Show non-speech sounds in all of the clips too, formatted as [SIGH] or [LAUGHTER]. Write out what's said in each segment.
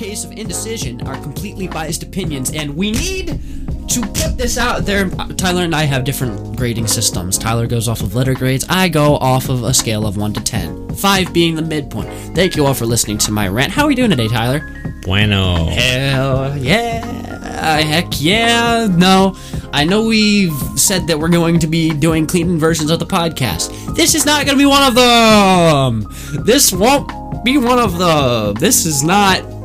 case of indecision, are completely biased opinions, and we need to put this out there. Tyler and I have different grading systems. Tyler goes off of letter grades, I go off of a scale of 1 to 10, 5 being the midpoint. Thank you all for listening to my rant. How are we doing today, Tyler? Bueno. Hell yeah. Heck yeah. No. I know we've said that we're going to be doing clean versions of the podcast. This is not going to be one of them. This won't be one of them. This is not.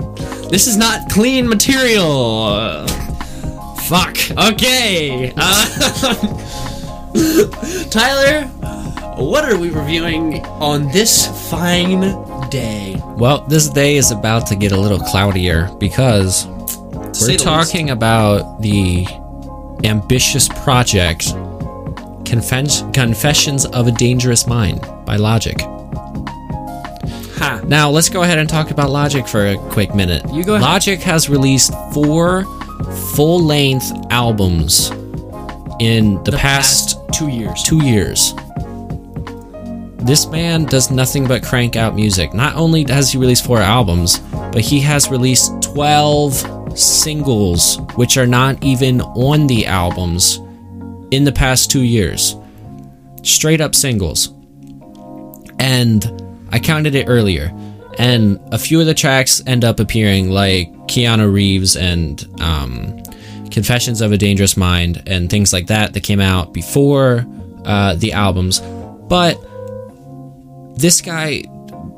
This is not clean material. Uh, fuck. Okay. Uh, [LAUGHS] Tyler, what are we reviewing on this fine day? Well, this day is about to get a little cloudier because we're talking about the ambitious project Confen- Confessions of a Dangerous Mind by Logic. Now, let's go ahead and talk about Logic for a quick minute. You go ahead. Logic has released four full length albums in the, past two years. two years. This man does nothing but crank out music. Not only has he released four albums, but he has released 12 singles, which are not even on the albums, in the past two years. Straight up singles. And I counted it earlier. And a few of the tracks end up appearing, like Keanu Reeves and um, Confessions of a Dangerous Mind and things like that that came out before uh, the albums. But this guy,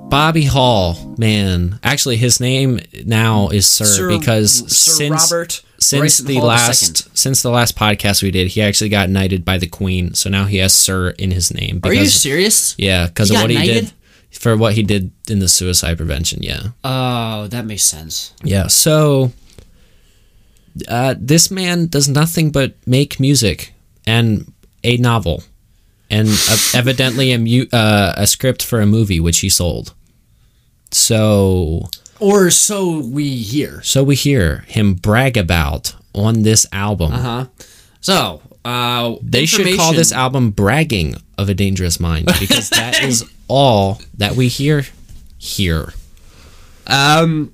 Bobby Hall, man, actually his name now is Sir, Sir- because Sir since Robert since Bryson the Hall II. last since the last podcast we did, he actually got knighted by the Queen, so now he has Sir in his name. Are you serious? Yeah, because of what he did for what he did in the suicide prevention. Yeah. Oh, that makes sense. Yeah, so uh, this man does nothing but make music and a novel, and uh, evidently a, mu- uh, a script for a movie which he sold. So, Or so we hear. so we hear him brag about on this album. Uh huh. So, uh, They should call this album "Bragging of a Dangerous Mind" because that is [LAUGHS] all that we hear here. Um,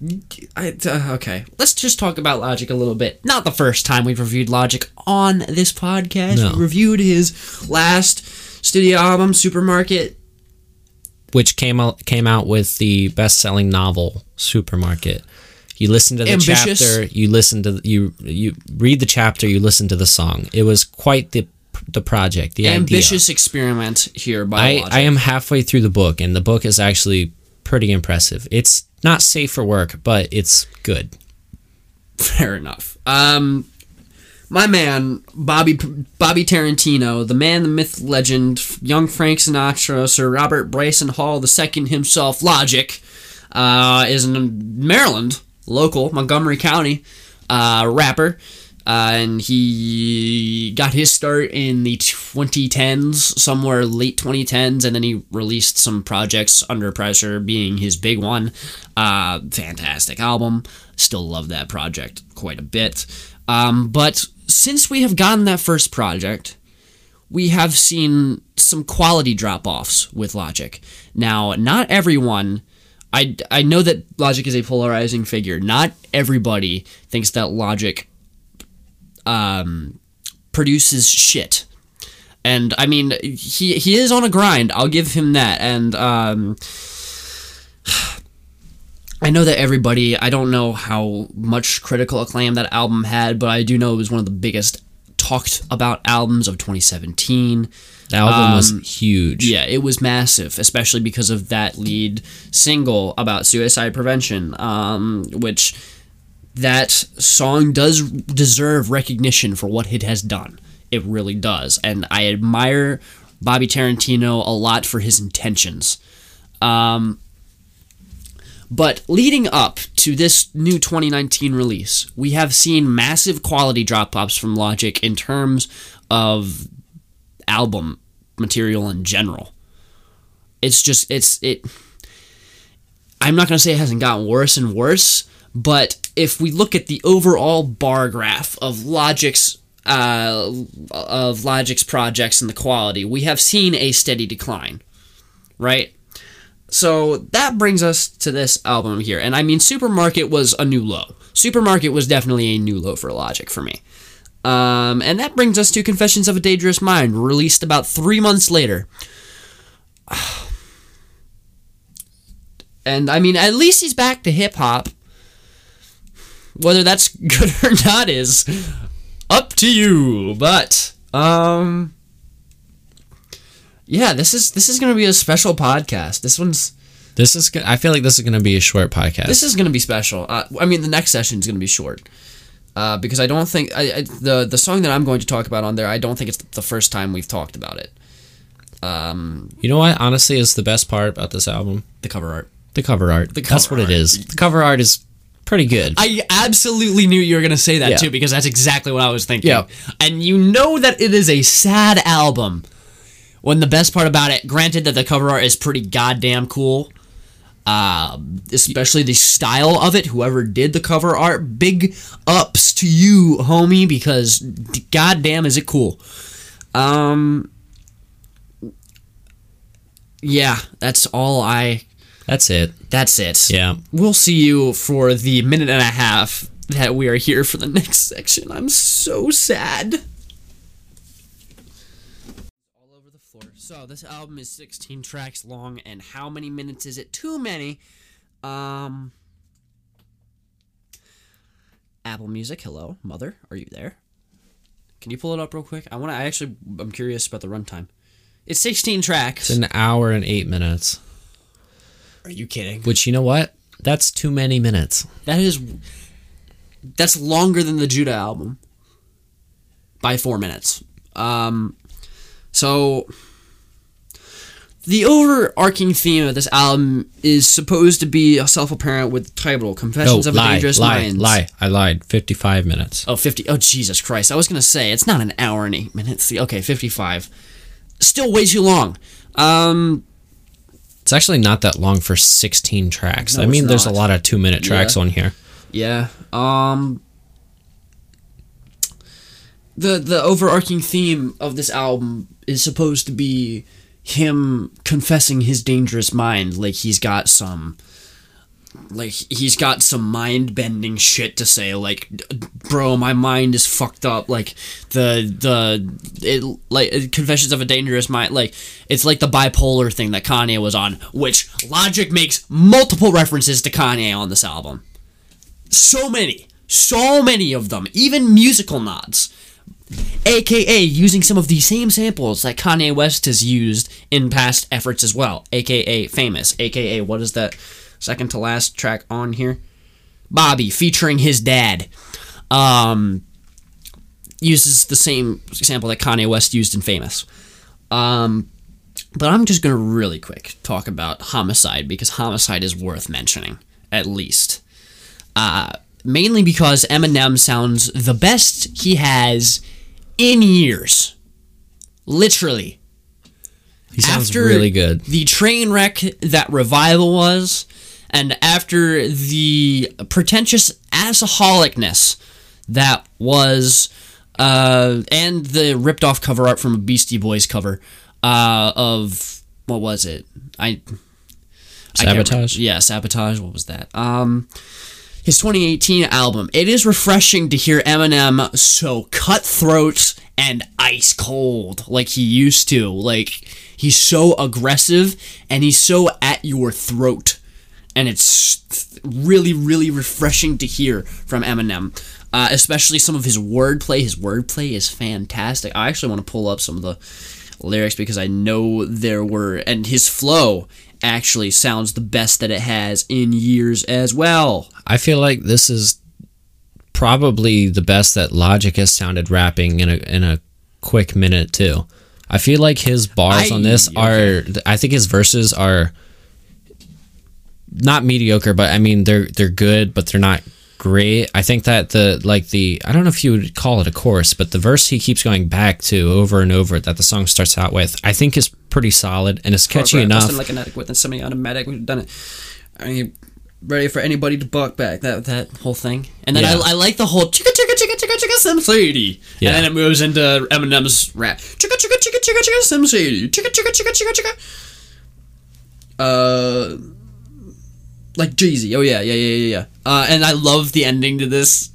I, uh, okay. Let's just talk about Logic a little bit. Not the first time we've reviewed Logic on this podcast. No. We reviewed his last studio album, Supermarket. which came out came out with the best selling novel Supermarket. You listen to the Ambitious. chapter, you listen to you you read the chapter, you listen to the song. It was quite the the project, the Ambitious experiment here by I I am halfway through the book, and the book is actually pretty impressive. It's not safe for work, but it's good. Fair enough. Um, my man Bobby Bobby Tarantino, the man, the myth, legend, young Frank Sinatra, Sir Robert Bryson Hall the second himself, Logic, uh, is in Maryland, local Montgomery County uh, rapper. Uh, and he got his start in the 2010s, somewhere late 2010s, and then he released some projects under pressure, being his big one. Uh, fantastic album. Still love that project quite a bit. Um, but since we have gotten that first project, we have seen some quality drop offs with Logic. Now, not everyone. I, I know that Logic is a polarizing figure. Not everybody thinks that Logic um, produces shit. And I mean, he he is on a grind. I'll give him that. And um, [SIGHS] I know that everybody. I don't know how much critical acclaim that album had, but I do know it was one of the biggest talked about albums of 2017. The album was Um, huge. Yeah, it was massive, especially because of that lead single about suicide prevention, um, which that song does deserve recognition for what it has done. It really does. And I admire Bobby Tarantino a lot for his intentions. Um, but leading up to this new 2019 release, we have seen massive quality drop offs from Logic in terms of album material in general. It's just it's it I'm not going to say it hasn't gotten worse and worse, but if we look at the overall bar graph of Logic's uh, of Logic's projects and the quality, we have seen a steady decline, right? so that brings us to this album here. And I mean, Supermarket was a new low. Supermarket was definitely a new low for Logic for me. Um, and that brings us to Confessions of a Dangerous Mind, released about three months later. [SIGHS] And I mean, at least he's back to hip hop. Whether that's [LAUGHS] good or not is up to you. But um, yeah, this is this is gonna be a special podcast. This one's This is. I feel like this is going to be a short podcast. this is gonna be special. Uh, I mean, the next session is gonna be short. Uh, because I don't think I, I, the the song that I'm going to talk about on there. I don't think it's the first time we've talked about it. Um, you know what? Honestly, is the best part about this album the cover art. the cover art. The That's cover what it art. is. The cover art is pretty good. I absolutely knew you were going to say that Yeah. too because that's exactly what I was thinking. Yeah. And you know that it is a sad album. When the best part about it, granted that the cover art is pretty goddamn cool, uh, especially the style of it. Whoever did the cover art, big ups to you, homie, because goddamn is it cool. Um, yeah, that's all I. That's it. That's it Yeah. we'll see you for the minute and a half that we are here for the [LAUGHS] next section. I'm so sad. All over the floor. So this album is 16 tracks long, and how many minutes is it? Too many. Um. Apple Music, hello, mother, are you there? Can you pull it up real quick? I want to. I actually, I'm curious about the runtime. It's 16 tracks. It's an hour and eight minutes. Are you kidding? Which you know what? That's too many minutes. That is that's longer than the Judah album by 4 minutes. Um so the overarching theme of this album is supposed to be a self-apparent with the title No, Confessions of a Dangerous lie, Minds. lie. I lied. Fifty-five minutes. Oh, 50. Oh, Jesus Christ. I was going to say, it's not an hour and eight minutes. Okay, 55. Still way too long. Um, It's actually not that long for sixteen tracks. No, I mean, there's a lot of two-minute tracks Yeah. on here. Yeah. Um the the overarching theme of this album is supposed to be him confessing his dangerous mind like he's got some like he's got some mind bending shit to say like bro my mind is fucked up like the the it like confessions of a dangerous mind like it's like the bipolar thing that Kanye was on which Logic makes multiple references to Kanye on this album so many, so many of them, even musical nods. AKA using some of the same samples that Kanye West has used in past efforts as well. AKA famous. AKA what is that second to last track on here? Bobby featuring his dad. Um uses the same example that Kanye West used in Famous. Um but I'm just going to really quick talk about Homicide because Homicide is worth mentioning at least uh, mainly because Eminem sounds the best he has in years. Literally. He sounds After really good. The train wreck that Revival was, and after the pretentious assaholicness that was, uh, and the ripped off cover art from a Beastie Boys cover uh, of, what was it? I. I. Sabotage? Yeah, sabotage. What was that? Um, his 2018 album. It is refreshing to hear Eminem so cutthroat and ice cold like he used to. Like he's so aggressive and he's so at your throat. And it's really, really refreshing to hear from Eminem. Uh, especially some of his wordplay. His wordplay is fantastic. I actually want to pull up some of the lyrics because I know there were, and his flow actually sounds the best that it has in years as well. I feel like this is probably the best that Logic has sounded rapping in a in a quick minute too. I feel like his bars I- on this are I think his verses are not mediocre, but I mean they're they're good, but they're not great. I think that the like the I don't know if you would call it a chorus, but the verse he keeps going back to over and over that the song starts out with, I think is pretty solid and it's catchy Progress, enough. like an addict with semi-automatic. We've done it. Are you ready for anybody to buck back? That that whole thing. And then Yeah. I, I like the whole chicka chicka chicka chicka chicka Slim Shady. Yeah. And then it moves into Eminem's rap. Chicka chicka chicka chicka chicka Slim Shady. Chicka chicka chicka chicka chicka. Uh, like Jeezy. Oh yeah, yeah, yeah, yeah, yeah. Uh, and I love the ending to this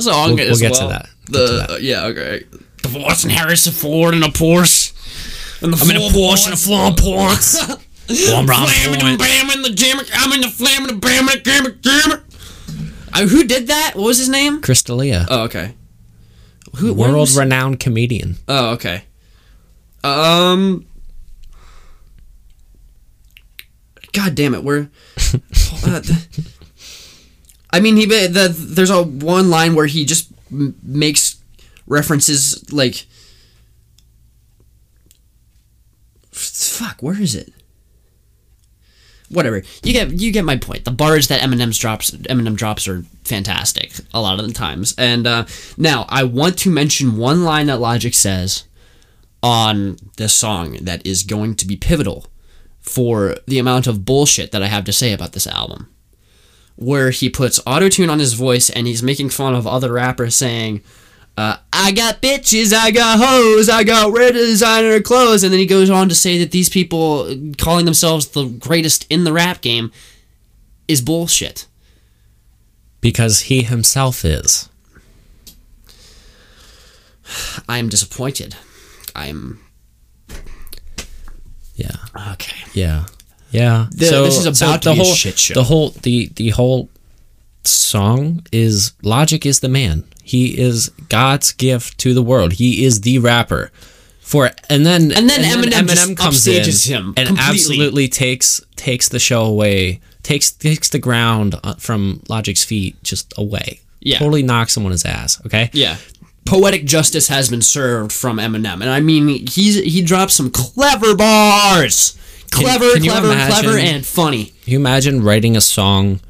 song We'll- as we'll get to well. that. Get The to that. uh, yeah, okay. Divorce and Harrison Ford and a Porsche. And the I'm in a Porsche and a floor ports. One [LAUGHS] round Flamming point. and the jammer. I'm in the flamming and bamming the jammer, jammer. Uh, who did that? What was his name? Crystalia, Oh, okay. Who? world was- renowned comedian. Oh, okay. Um. God damn it! We're. [LAUGHS] uh, I mean, he the, there's a one line where he just m- makes references like. Fuck, where is it? Whatever. You get you get my point. The bars that Eminem's drops Eminem drops are fantastic a lot of the times. And uh, now I want to mention one line that Logic says on this song that is going to be pivotal for the amount of bullshit that I have to say about this album. Where he puts autotune on his voice and he's making fun of other rappers saying, uh, I got bitches, I got hoes, I got red designer clothes. And then he goes on to say that these people calling themselves the greatest in the rap game is bullshit. Because he himself is. [SIGHS] I am disappointed. I'm. Yeah. Okay. Yeah. Yeah. The- this is about to the whole, shit show. The whole the the whole song is Logic is the man. He is God's gift to the world. He is the rapper. For and then And then Eminem just upstages him and completely. absolutely takes takes the show away. Takes takes the ground uh, from Logic's feet just away. Yeah. Totally knocks him on his ass. Okay. Yeah. Poetic justice has been served from Eminem, and I mean he's he drops some clever bars, clever, can you clever, clever, and funny. Can you imagine writing a song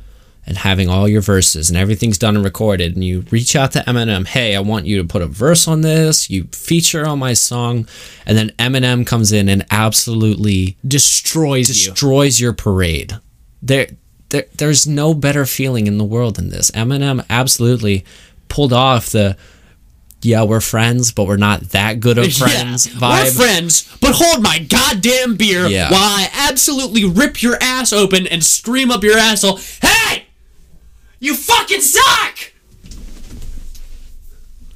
and having all your verses and everything's done and recorded and you reach out to Eminem, hey, I want you to put a verse on this, you feature on my song, and then Eminem comes in and absolutely Destroys you. destroys your parade. There, there there's no better feeling in the world than this. Eminem absolutely pulled off the yeah, we're friends, but we're not that good of [LAUGHS] friends yeah, vibe. We're friends, but hold my goddamn beer Yeah. while I absolutely rip your ass open and scream up your asshole. Hey, you fucking suck!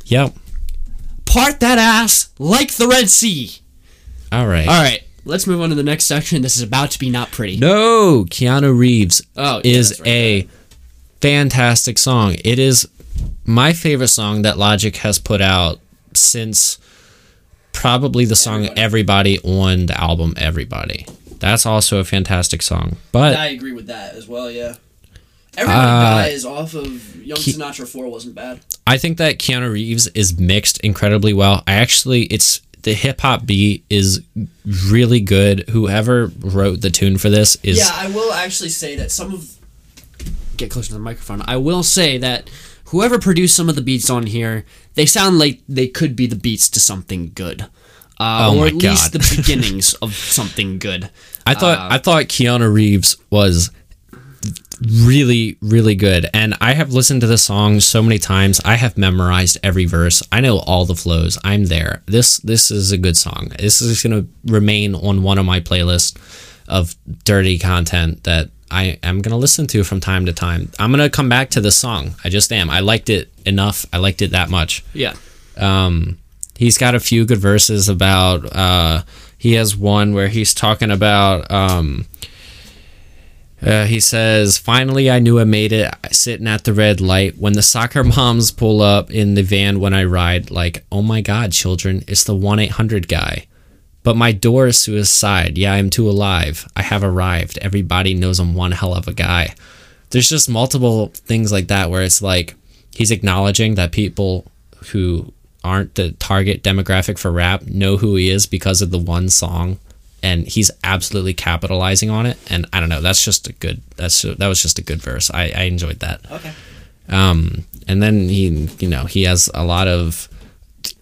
Yep. Part that ass like the Red Sea. All right. All right, let's move on to the next section. This is about to be not pretty. No, Keanu Reeves Oh, yeah, is right, a fantastic song. It is my favorite song that Logic has put out since probably the song Everybody, on the album Everybody. That's also a fantastic song. But I agree with that as well. Yeah. Everybody Uh, dies off of Young Ke- Sinatra Four wasn't bad. I think that Keanu Reeves is mixed incredibly well. I actually, it's the hip hop beat is really good. Whoever wrote the tune for this is Yeah, I will actually say that some of get closer to the microphone. I will say that whoever produced some of the beats on here, they sound like they could be the beats to something good, uh, Oh or at least the [LAUGHS] beginnings of something good. I thought Uh, I thought Keanu Reeves was really really good and I have listened to the song so many times. I have memorized every verse. I know all the flows. I'm there. This this is a good song. This is going to remain on one of my playlists of dirty content that I am going to listen to from time to time. I'm going to come back to the song. I just am. I liked it enough. I liked it that much Yeah, um, he's got a few good verses about uh, he has one where he's talking about um, uh, he says finally i knew i made it sitting at the red light when the soccer moms pull up in the van when i ride like oh my god children it's the 1-800 guy but my door is suicide. Yeah i'm too alive. I have arrived. Everybody knows i'm one hell of a guy. There's just multiple things like that where it's like he's acknowledging that people who aren't the target demographic for rap know who he is because of the one song and he's absolutely capitalizing on it. And i don't know that's just a good that's that was just a good verse. I, I enjoyed that. Okay. um and then he you know he has a lot of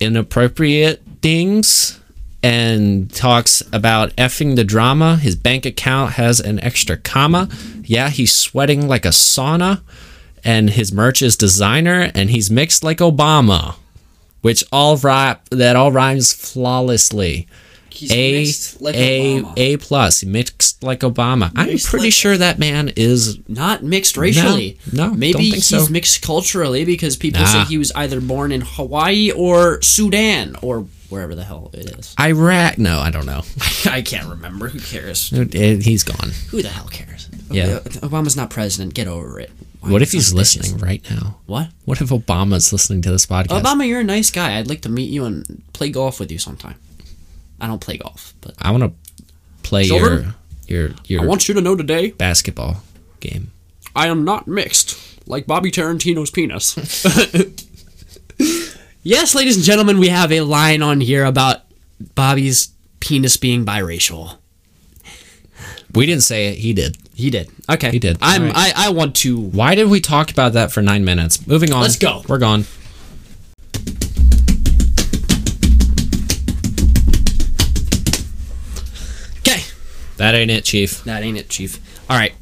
inappropriate things and talks about effing the drama. His bank account has an extra comma. Yeah he's sweating like a sauna and his merch is designer and he's mixed like obama which all rap that all rhymes flawlessly He's A mixed like A Obama. A plus, mixed like Obama. I'm pretty like- sure that man is Not mixed racially. No, no, maybe he's so. mixed culturally because people Nah. say he was either born in Hawaii or Sudan or wherever the hell it is. Iraq. No, I don't know. [LAUGHS] I can't remember. Who cares? He's gone. Who the hell cares? Yeah. Obama's not president. Get over it. Why What if he's listening right now? What? What if Obama's listening to this podcast? Obama, you're a nice guy. I'd like to meet you and play golf with you sometime. I don't play golf, but I want to play Silver? your your your I want you to know today basketball game. I am not mixed, like Bobby Tarantino's penis. [LAUGHS] [LAUGHS] yes, ladies and gentlemen, we have a line on here about Bobby's penis being biracial. We didn't say it. He did. He did. Okay. He did. I'm. Right. I, I want to. Why did we talk about that for nine minutes? Moving on. Let's go. We're gone. That ain't it, Chief. That ain't it, Chief. All right.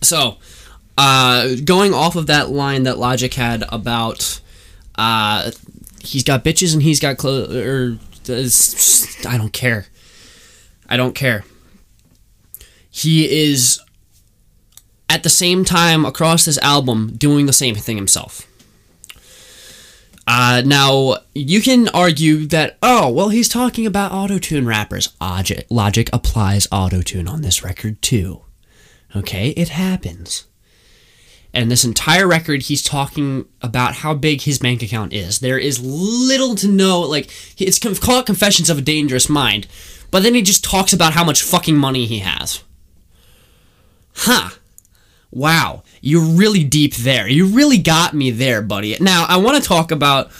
So, uh, going off of that line that Logic had about, uh, he's got bitches and he's got clothes, or uh, I don't care. I don't care. He is at the same time across this album doing the same thing himself. Uh, now you can argue that oh well he's talking about autotune rappers. Logic, Logic applies autotune on this record too. Okay, it happens. And this entire record, he's talking about how big his bank account is. There is little to no, like, it's called Confessions of a Dangerous Mind, but then he just talks about how much fucking money he has. Huh. Wow. You're really deep there. You really got me there, buddy. Now, I want to talk about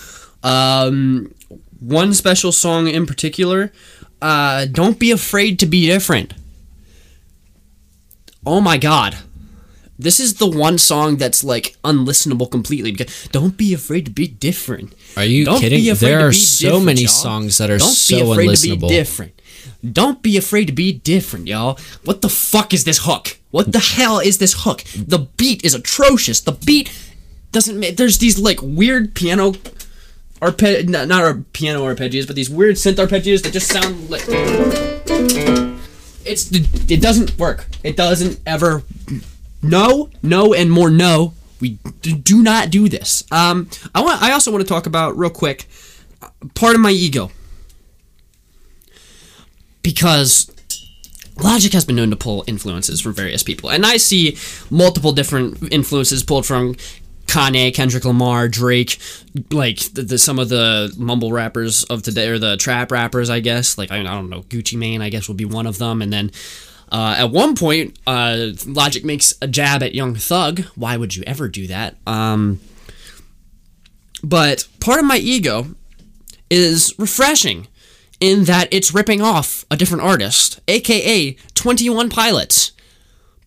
um, one special song in particular. Uh, Don't Be Afraid to Be Different. Oh my god. This is the one song that's like unlistenable completely because don't be afraid to be different. Are you Don't kidding? There are so many y'all. songs that are Don't so be afraid unlistenable. to be different. Don't be afraid to be different, y'all. What the fuck is this hook? What the hell is this hook? The beat is atrocious. The beat doesn't make. There's these like weird piano arpe not, not piano arpeggios, but these weird synth arpeggios that just sound like it's it doesn't work. It doesn't ever. No, no, and more no. We do not do this. Um, I want. I also want to talk about real quick. Part of my ego, because Logic has been known to pull influences from various people, and I see multiple different influences pulled from Kanye, Kendrick Lamar, Drake, like the, the, some of the mumble rappers of today, or the trap rappers, I guess. Like I, I don't know, Gucci Mane, I guess, would be one of them, and then. Uh, at one point, uh, Logic makes a jab at Young Thug. Why would you ever do that? Um, but part of my ego is refreshing in that it's ripping off a different artist, aka 21 Pilots,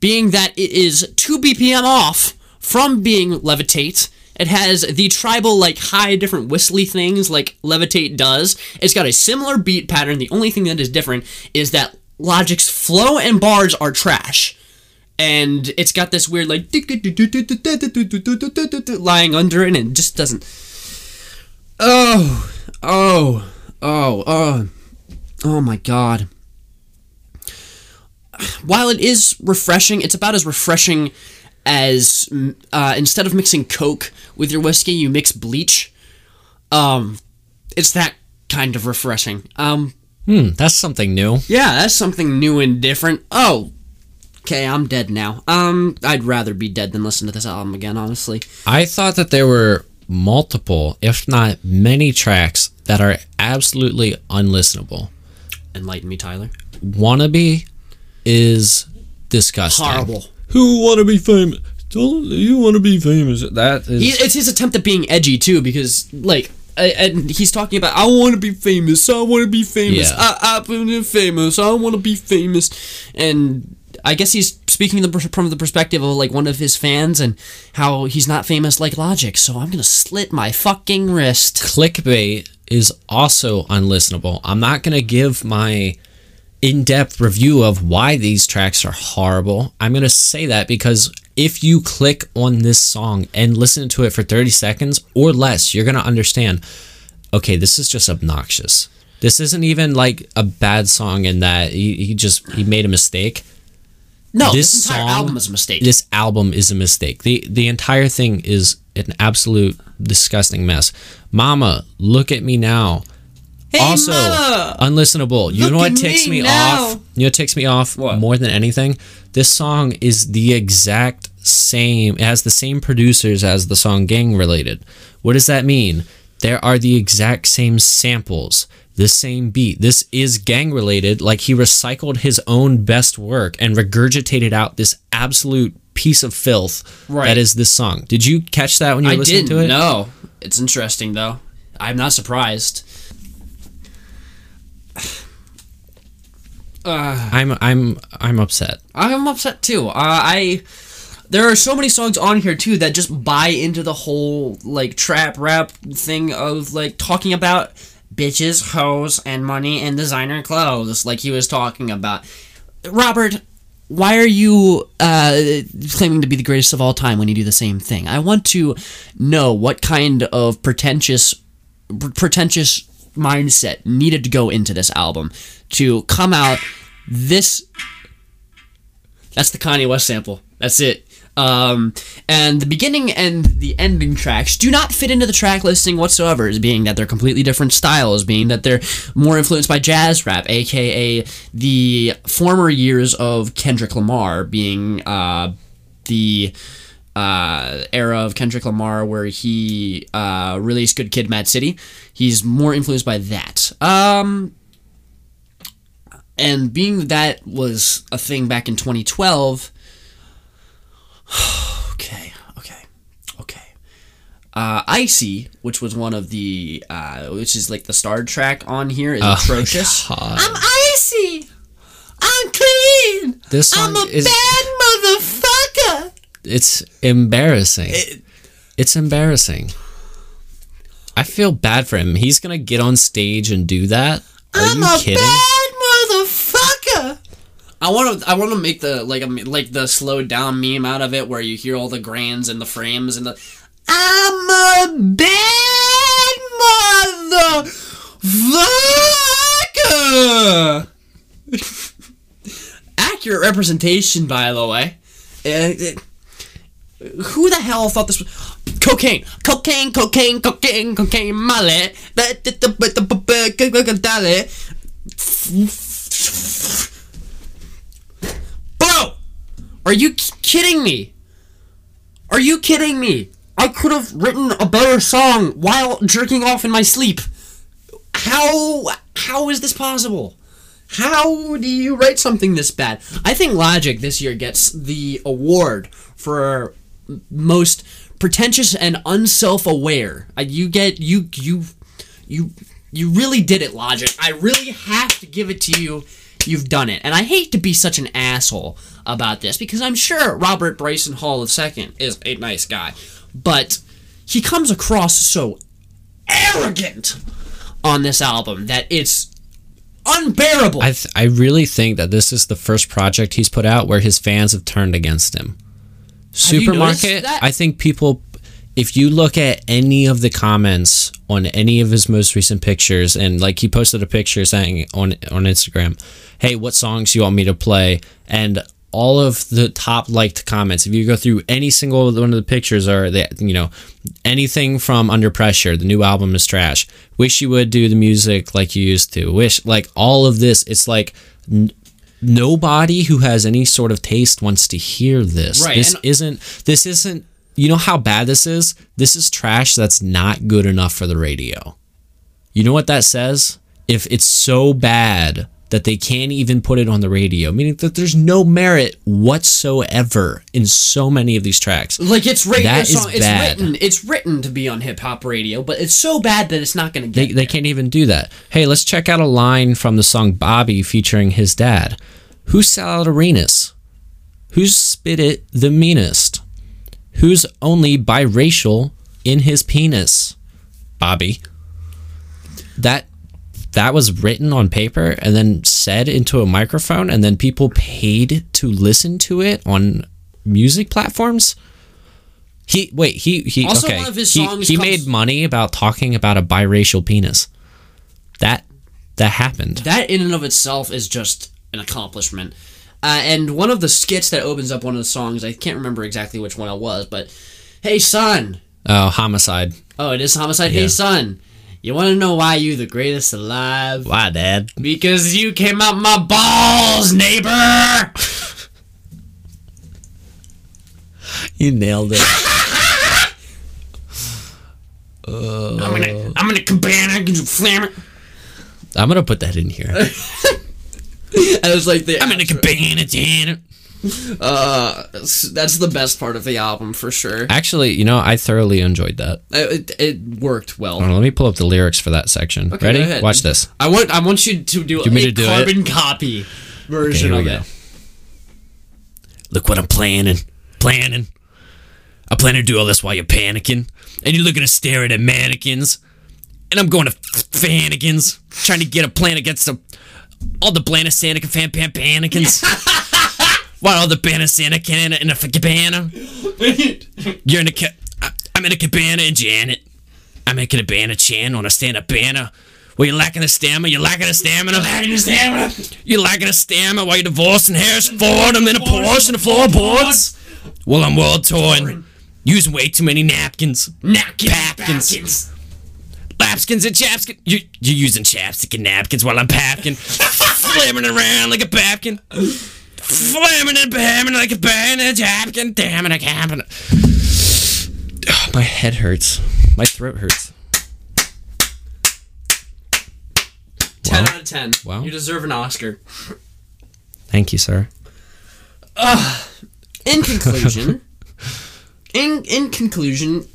being that it is 2 BPM off from being Levitate. It has the tribal, like, high different whistly things like Levitate does. It's got a similar beat pattern. The only thing that is different is that Logic's flow and bars are trash. And it's got this weird, like, lying under it, and it just doesn't. Oh, oh, oh, oh, oh my god. While it is refreshing, it's about as refreshing as uh, instead of mixing Coke with your whiskey, you mix bleach. Um, it's that kind of refreshing. Um, Hmm, that's something new. yeah, that's something new and different. Oh, okay, I'm dead now. Um, I'd rather be dead than listen to this album again, honestly. I thought that there were multiple, if not many, tracks that are absolutely unlistenable. Enlighten me, Tyler. Wannabe is disgusting. Horrible. Who want to be famous? Don't you want to be famous? That is. He, it's his attempt at being edgy too, because like, uh, and he's talking about I want to be famous. I want to be famous. Yeah. I, I've been famous. I want to be famous, and I guess he's speaking the, from the perspective of like one of his fans and how he's not famous like Logic. So I'm gonna slit my fucking wrist. clickbait is also unlistenable. I'm not going to give my in depth review of why these tracks are horrible. I'm going to say that because if you click on this song and listen to it for 30 seconds or less, you're going to understand okay, this is just obnoxious. This isn't even like a bad song in that he, he just he made a mistake. No, This this, entire song- album is a mistake. This album is a mistake. The the entire thing is an absolute disgusting mess. Mama, look at me now. hey, also mama! unlistenable. You know what at takes me me off? You know what takes me off What? more than anything? This song is the exact same. It has the same producers as the song Gang Related. What does that mean? There are the exact same samples, the same beat. This is gang related. Like he recycled his own best work and regurgitated out this absolute piece of filth Right. that is this song. Did you catch that when you were I listening to it? know. It's interesting though. I'm not surprised. [SIGHS] Uh, I'm I'm I'm upset. I'm upset too. Uh, I there are so many songs on here too that just buy into the whole like trap rap thing of like talking about bitches, hoes, and money and designer clothes, like he was talking about. Robert, why are you uh, claiming to be the greatest of all time when you do the same thing? I want to know what kind of pretentious, pretentious mindset needed to go into this album to come out this that's the Kanye West sample. That's it. Um, and the beginning and the ending tracks do not fit into the track listing whatsoever, as being that they're completely different styles, being that they're more influenced by jazz rap, aka the former years of Kendrick Lamar, being uh, the uh, era of Kendrick Lamar where he uh, released Good Kid, Mad City. He's more influenced by that. Um, and being that was a thing back in 2012 [SIGHS] okay okay okay uh, icy which was one of the uh, which is like the star track on here is atrocious i'm icy i'm clean This song i'm a is bad motherfucker it's embarrassing. It- it's embarrassing. I feel bad for him. He's gonna get on stage and do that. Are I'm you a kidding? bad. I want to. I want to make the like a, like the slowed down meme out of it, where you hear all the grands and the frames and the. I'm a bad motherfucker. [LAUGHS] Accurate representation, by the way. Uh, it- who the hell thought this was cocaine? Cocaine, cocaine, cocaine, cocaine, Molly. Are you kidding me? Are you kidding me? I could have written a better song while jerking off in my sleep. How how is this possible? How do you write something this bad? I think Logic this year gets the award for most pretentious and unself-aware. Uh, You get you you you you really did it, Logic. I really have to give it to you. You've done it, and I hate to be such an asshole about this because I'm sure Robert Bryson Hall II is a nice guy, but he comes across so arrogant on this album that it's unbearable. I th- I really think that this is the first project he's put out where his fans have turned against him. Supermarket. I think people, if you look at any of the comments on any of his most recent pictures, and like he posted a picture saying on on Instagram, "Hey, what songs you want me to play?" and all of the top liked comments, if you go through any single one of the pictures, or that you know anything from Under Pressure, the new album is trash. Wish you would do the music like you used to. Wish like all of this. It's like n- nobody who has any sort of taste wants to hear this. Right, This isn't. This isn't. You know how bad this is. This is trash. That's not good enough for the radio. You know what that says? If it's so bad that they can't even put it on the radio, meaning that there's no merit whatsoever in so many of these tracks. like it's written, That it's, is it's bad. written, it's written to be on hip hop radio, but it's so bad that it's not going to They, get. they can't even do that. Hey, let's check out a line from the song Bobby featuring his dad. Who's Sal Arenas? Who's spit it the meanest? Who's only biracial in his penis? Bobby. That that was written on paper and then said into a microphone and then people paid to listen to it on music platforms? He wait, he he Also, okay. one of his he, he comes- made money about talking about a biracial penis. That that happened. that in and of itself is just an accomplishment. Uh, and one of the skits that opens up one of the songs, I can't remember exactly which one it was, but hey son, Oh, homicide. oh it is homicide. Yeah. Hey son, you want to know why you the greatest alive? Why, Dad? Because you came out my balls, neighbor. You nailed it. [LAUGHS] I'm gonna, I'm gonna cabana, you flammer. I'm gonna put that in here. [LAUGHS] I was like, the, I'm in a cabana, Janet. Uh, that's the best part of the album for sure. Actually, you know, I thoroughly enjoyed that. It, it, it worked well. On, let me pull up the lyrics for that section. Okay, Ready? Watch this. I want I want you to do me a to do it? carbon copy version here of it. Look what I'm planning. Planning. I plan to do all this while you're panicking. And you're looking to stare at mannequins. And I'm going to Fannikins. Trying to get a plan against the, all the Blanasanic fan pan panicans. [LAUGHS] while all the Banasanic in a, can in a cabana. [LAUGHS] You're in a ca- I- I'm in a cabana in Janet. I'm making a banner chin on a stand up banner. Well, you're lacking a stamina. You're lacking a stamina. Lacking a stamina. You're lacking a stamina while you're divorcing Harrison Ford. I'm in a Porsche and the floorboards. Well, I'm world touring. Using way too many napkins. Napkins, Papkins. napkins. Lapskins and chapskins. You, you're using chapstick and napkins while I'm papkin. [LAUGHS] Flamming around like a papkin. Flamming and bamming like a bandage. Napkin. Damn it, I can't. Oh, my head hurts. My throat hurts. Ten Wow. out of ten. Wow. You deserve an Oscar. Thank you, sir. In conclusion, [LAUGHS] in in conclusion,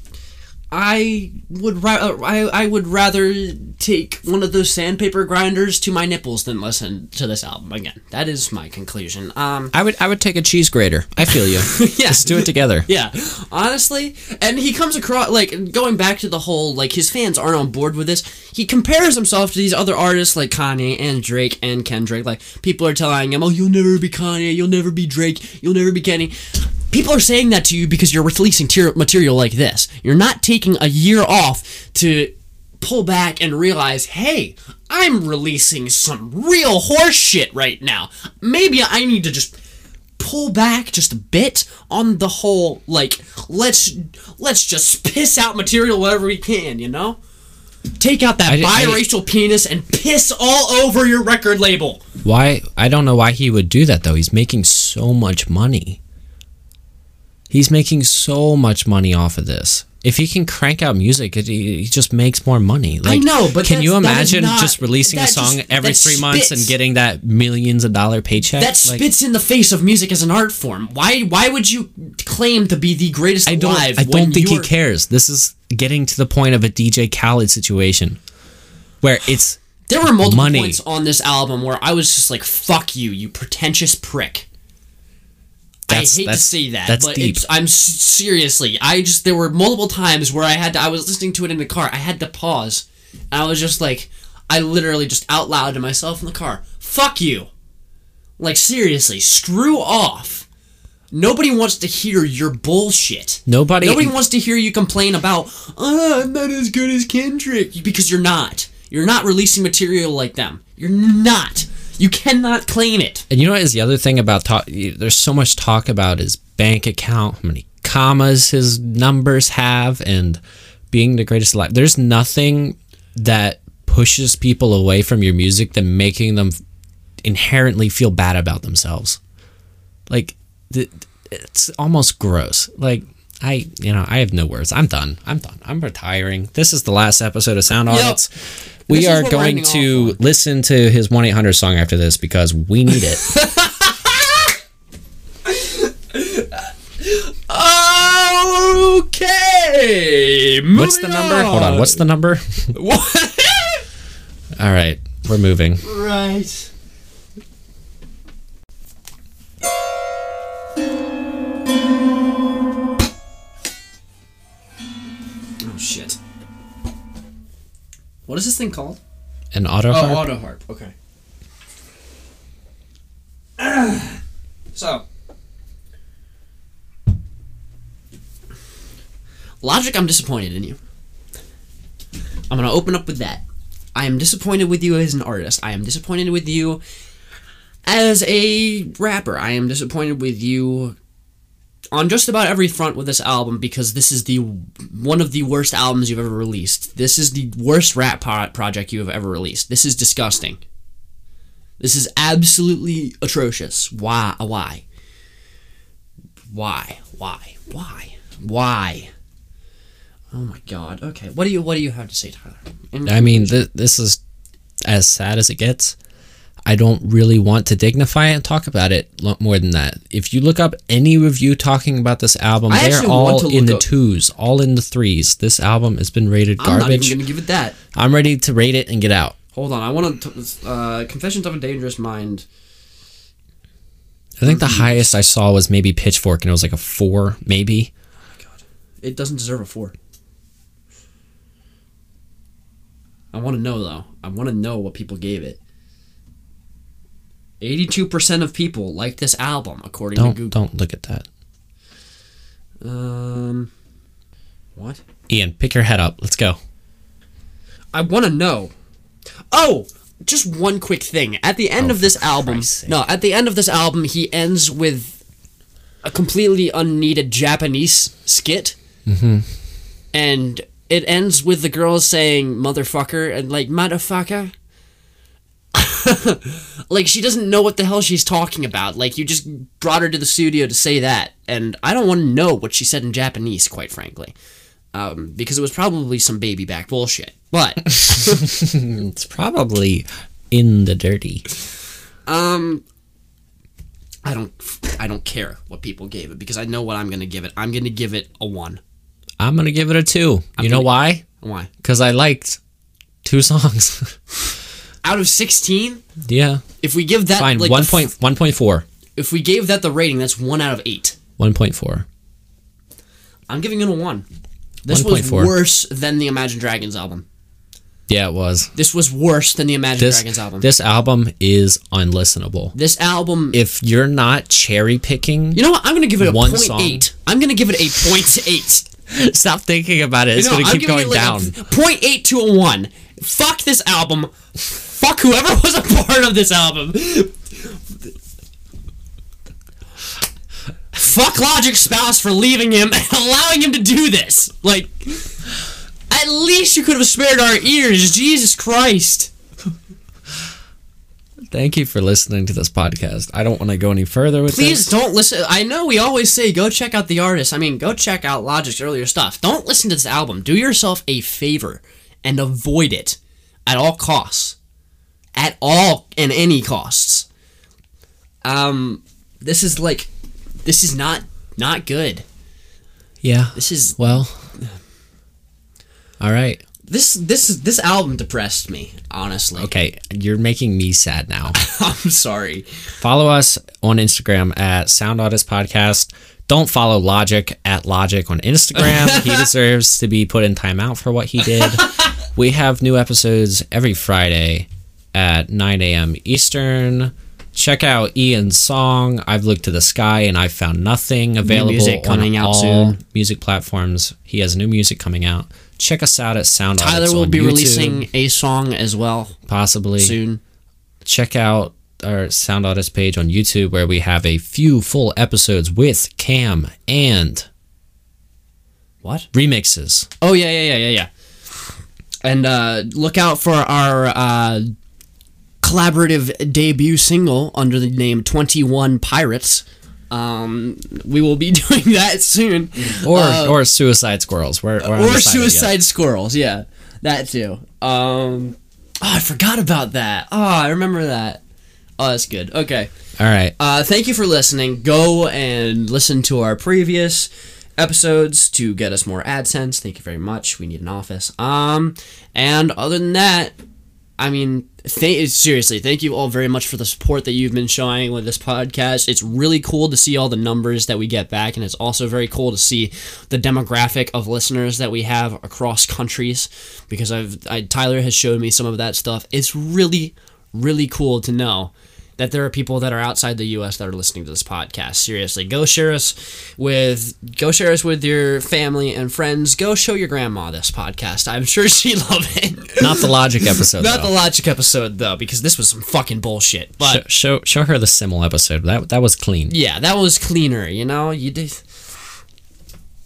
I would ra- I I would rather take one of those sandpaper grinders to my nipples than listen to this album again. That is my conclusion. Um, I would I would take a cheese grater. I feel you. [LAUGHS] Yeah. Let's do it together. [LAUGHS] Yeah, honestly, and he comes across like going back to the whole like his fans aren't on board with this. He compares himself to these other artists like Kanye and Drake and Kendrick. Like people are telling him, "Oh, you'll never be Kanye, you'll never be Drake, you'll never be Kenny." People are saying that to you because you're releasing material like this. You're not taking a year off to pull back and realize, hey, I'm releasing some real horse shit right now. Maybe I need to just pull back just a bit on the whole like let's let's just piss out material wherever we can, you know? Take out that I di- I- biracial penis and piss all over your record label. Why? I don't know why he would do that though. He's making so much money. He's making so much money off of this. If he can crank out music, it, he just makes more money. Like, know, but can you that's- that is imagine not- just releasing a song just- every three months and getting that millions of dollar paycheck? That Like, spits in the face of music as an art form. Why why would you claim to be the greatest I don't. alive I don't think he cares. This is getting to the point of a DJ Khaled situation, where it's There were multiple money. points on this album where I was just like, "Fuck you, you pretentious prick." That's- I hate to say that, that's but deep. It's, I'm seriously. I just there were multiple times where I had to. I was listening to it in the car. I had to pause, and I was just like, I literally just out loud to myself in the car, "Fuck you!" Like seriously, screw off. Nobody wants to hear your bullshit. Nobody- Nobody wants to hear you complain about. Oh, I'm not as good as Kendrick because you're not. You're not releasing material like them. You're not. You cannot claim it. And you know what is the other thing about talk? There's so much talk about his bank account, how many commas his numbers have, and being the greatest alive. There's nothing that pushes people away from your music than making them inherently feel bad about themselves. Like, it's almost gross. Like, I, you know, I have no words. I'm done. I'm done. I'm retiring. This is the last episode of Sound Audits. We This are going to listen to his 1 800 song after this because we need it. [LAUGHS] Okay. What's the number? Hold on. What's the number? [LAUGHS] All right. We're moving. right. What is this thing called? An auto oh, harp. Oh, auto harp. Okay. [CLEARS THROAT] so, Logic, I'm disappointed in you. I'm gonna open up with that. I am disappointed with you as an artist. I am disappointed with you as a rapper. I am disappointed with you on just about every front with this album because this is the one of the worst albums you've ever released. This is the worst rap pro- project you have ever released. This is disgusting. This is absolutely atrocious. Why? Why? Why? Why? Why? Why? Oh my god. Okay. What do you What do you have to say, Tyler? I mean, th- this is as sad as it gets. I don't really want to dignify it and talk about it more than that. If you look up any review talking about this album, I they're all in the up- twos, all in the threes. This album has been rated garbage. I'm not even gonna give it that. I'm ready to rate it and get out. Hold on. I want to. Uh, Confessions of a Dangerous Mind. I think the highest I saw was maybe Pitchfork, and it was like a four, maybe. Oh my god, it doesn't deserve a four. I want to know though. I want to know what people gave it. Eighty-two percent of people like this album, according to Don't Google. don't look at that. Um, what? Ian, pick your head up. Let's go. I want to know. Oh, just one quick thing. At the end Oh, of this album, no, at the end of this album, he ends with a completely unneeded Japanese skit, mm-hmm. and it ends with the girl saying "motherfucker" and like "motherfucker." [LAUGHS] like she doesn't know what the hell she's talking about. Like you just brought her to the studio to say that, and I don't want to know what she said in Japanese, quite frankly, um, because it was probably some baby back bullshit. But [LAUGHS] It's probably in the dirty. um, I don't, I don't care what people gave it because I know what I'm gonna give it. I'm gonna give it a one. I'm gonna give it a two. you know gonna- why? Why? Because I liked two songs. [LAUGHS] Out of sixteen, yeah, if we give that fine. like one f- point one point four. if we gave that the rating, that's one out of eight. One point four. I'm giving it a one. This was 1.4. worse than the Imagine Dragons album. Yeah, it was. This was worse than the Imagine This Dragons album. this album is unlistenable. this album, If you're not cherry picking, you know what? I'm gonna give it a One point song. eight. I'm gonna give it a point eight. [LAUGHS] stop thinking about it. It's You know, gonna keep going it like down. point eight to a one. Fuck this album. Fuck whoever was a part of this album. Fuck Logic's spouse for leaving him and allowing him to do this. Like, at least you could have spared our ears. Jesus Christ. Thank you for listening to this podcast. I don't want to go any further with this. Please this. don't listen. I know we always say go check out the artist. I mean, go check out Logic's earlier stuff. Don't listen to this album. Do yourself a favor and avoid it at all costs. At all and any costs. Um, this is like, this is not not good. Yeah. This is Well. All right. this this this album depressed me. Honestly, Okay. You're making me sad now. [LAUGHS] I'm sorry. follow us on Instagram at Sound Artist Podcast. Don't follow Logic at Logic on Instagram. [LAUGHS] he deserves to be put in timeout for what he did. [LAUGHS] we have new episodes every Friday at 9 a.m. Eastern. Check out Ian's song "I've Looked to the Sky and I Found Nothing" available music coming on out all soon. music platforms. He has new music coming out. Check us out at Sound Tyler Artists will on be YouTube, releasing a song as well possibly soon. check out our Sound Artist page on YouTube where we have a few full episodes with Cam and What? remixes. Oh yeah, yeah, yeah, yeah, yeah. And uh, look out for our uh, collaborative debut single under the name Twenty One Pirates. Um, we will be [LAUGHS] doing that soon. Or Uh, or Suicide Squirrels. We're, we're or undecided yet. Suicide Squirrels. Yeah, that too. Um, oh, I forgot about that. Oh, I remember that. Oh, that's good. Okay. All right. Uh, thank you for listening. Go and listen to our previous episodes to get us more AdSense. Thank you very much. We need an office. Um, and other than that, I mean, th- seriously, thank you all very much for the support that you've been showing with this podcast. It's really cool to see all the numbers that we get back, and it's also very cool to see the demographic of listeners that we have across countries. Because I've I, Tyler has showed me some of that stuff. It's really, really cool to know that there are people that are outside the U.S. that are listening to this podcast. Seriously, go share us with go share us with your family and friends. Go show your grandma this podcast. I'm sure [LAUGHS] she'd love it. Not the logic episode. Not though. the logic episode though, because this was some fucking bullshit. But show, show show her the Simmel episode. That that was clean. yeah, that was cleaner. You know, you did.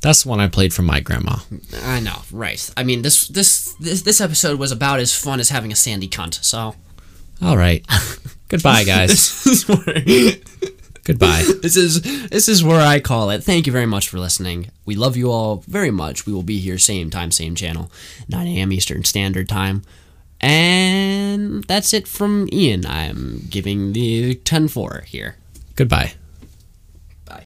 That's the one I played for my grandma. I know, right? I mean, this this this this episode was about as fun as having a sandy cunt. So All right. [LAUGHS] Goodbye, guys. [LAUGHS] this is where [LAUGHS] Goodbye. this is this is where I call it. Thank you very much for listening. We love you all very much. We will be here same time, same channel, 9 a.m. Eastern Standard Time. And that's it from Ian. I'm giving the 10-4 here. Goodbye.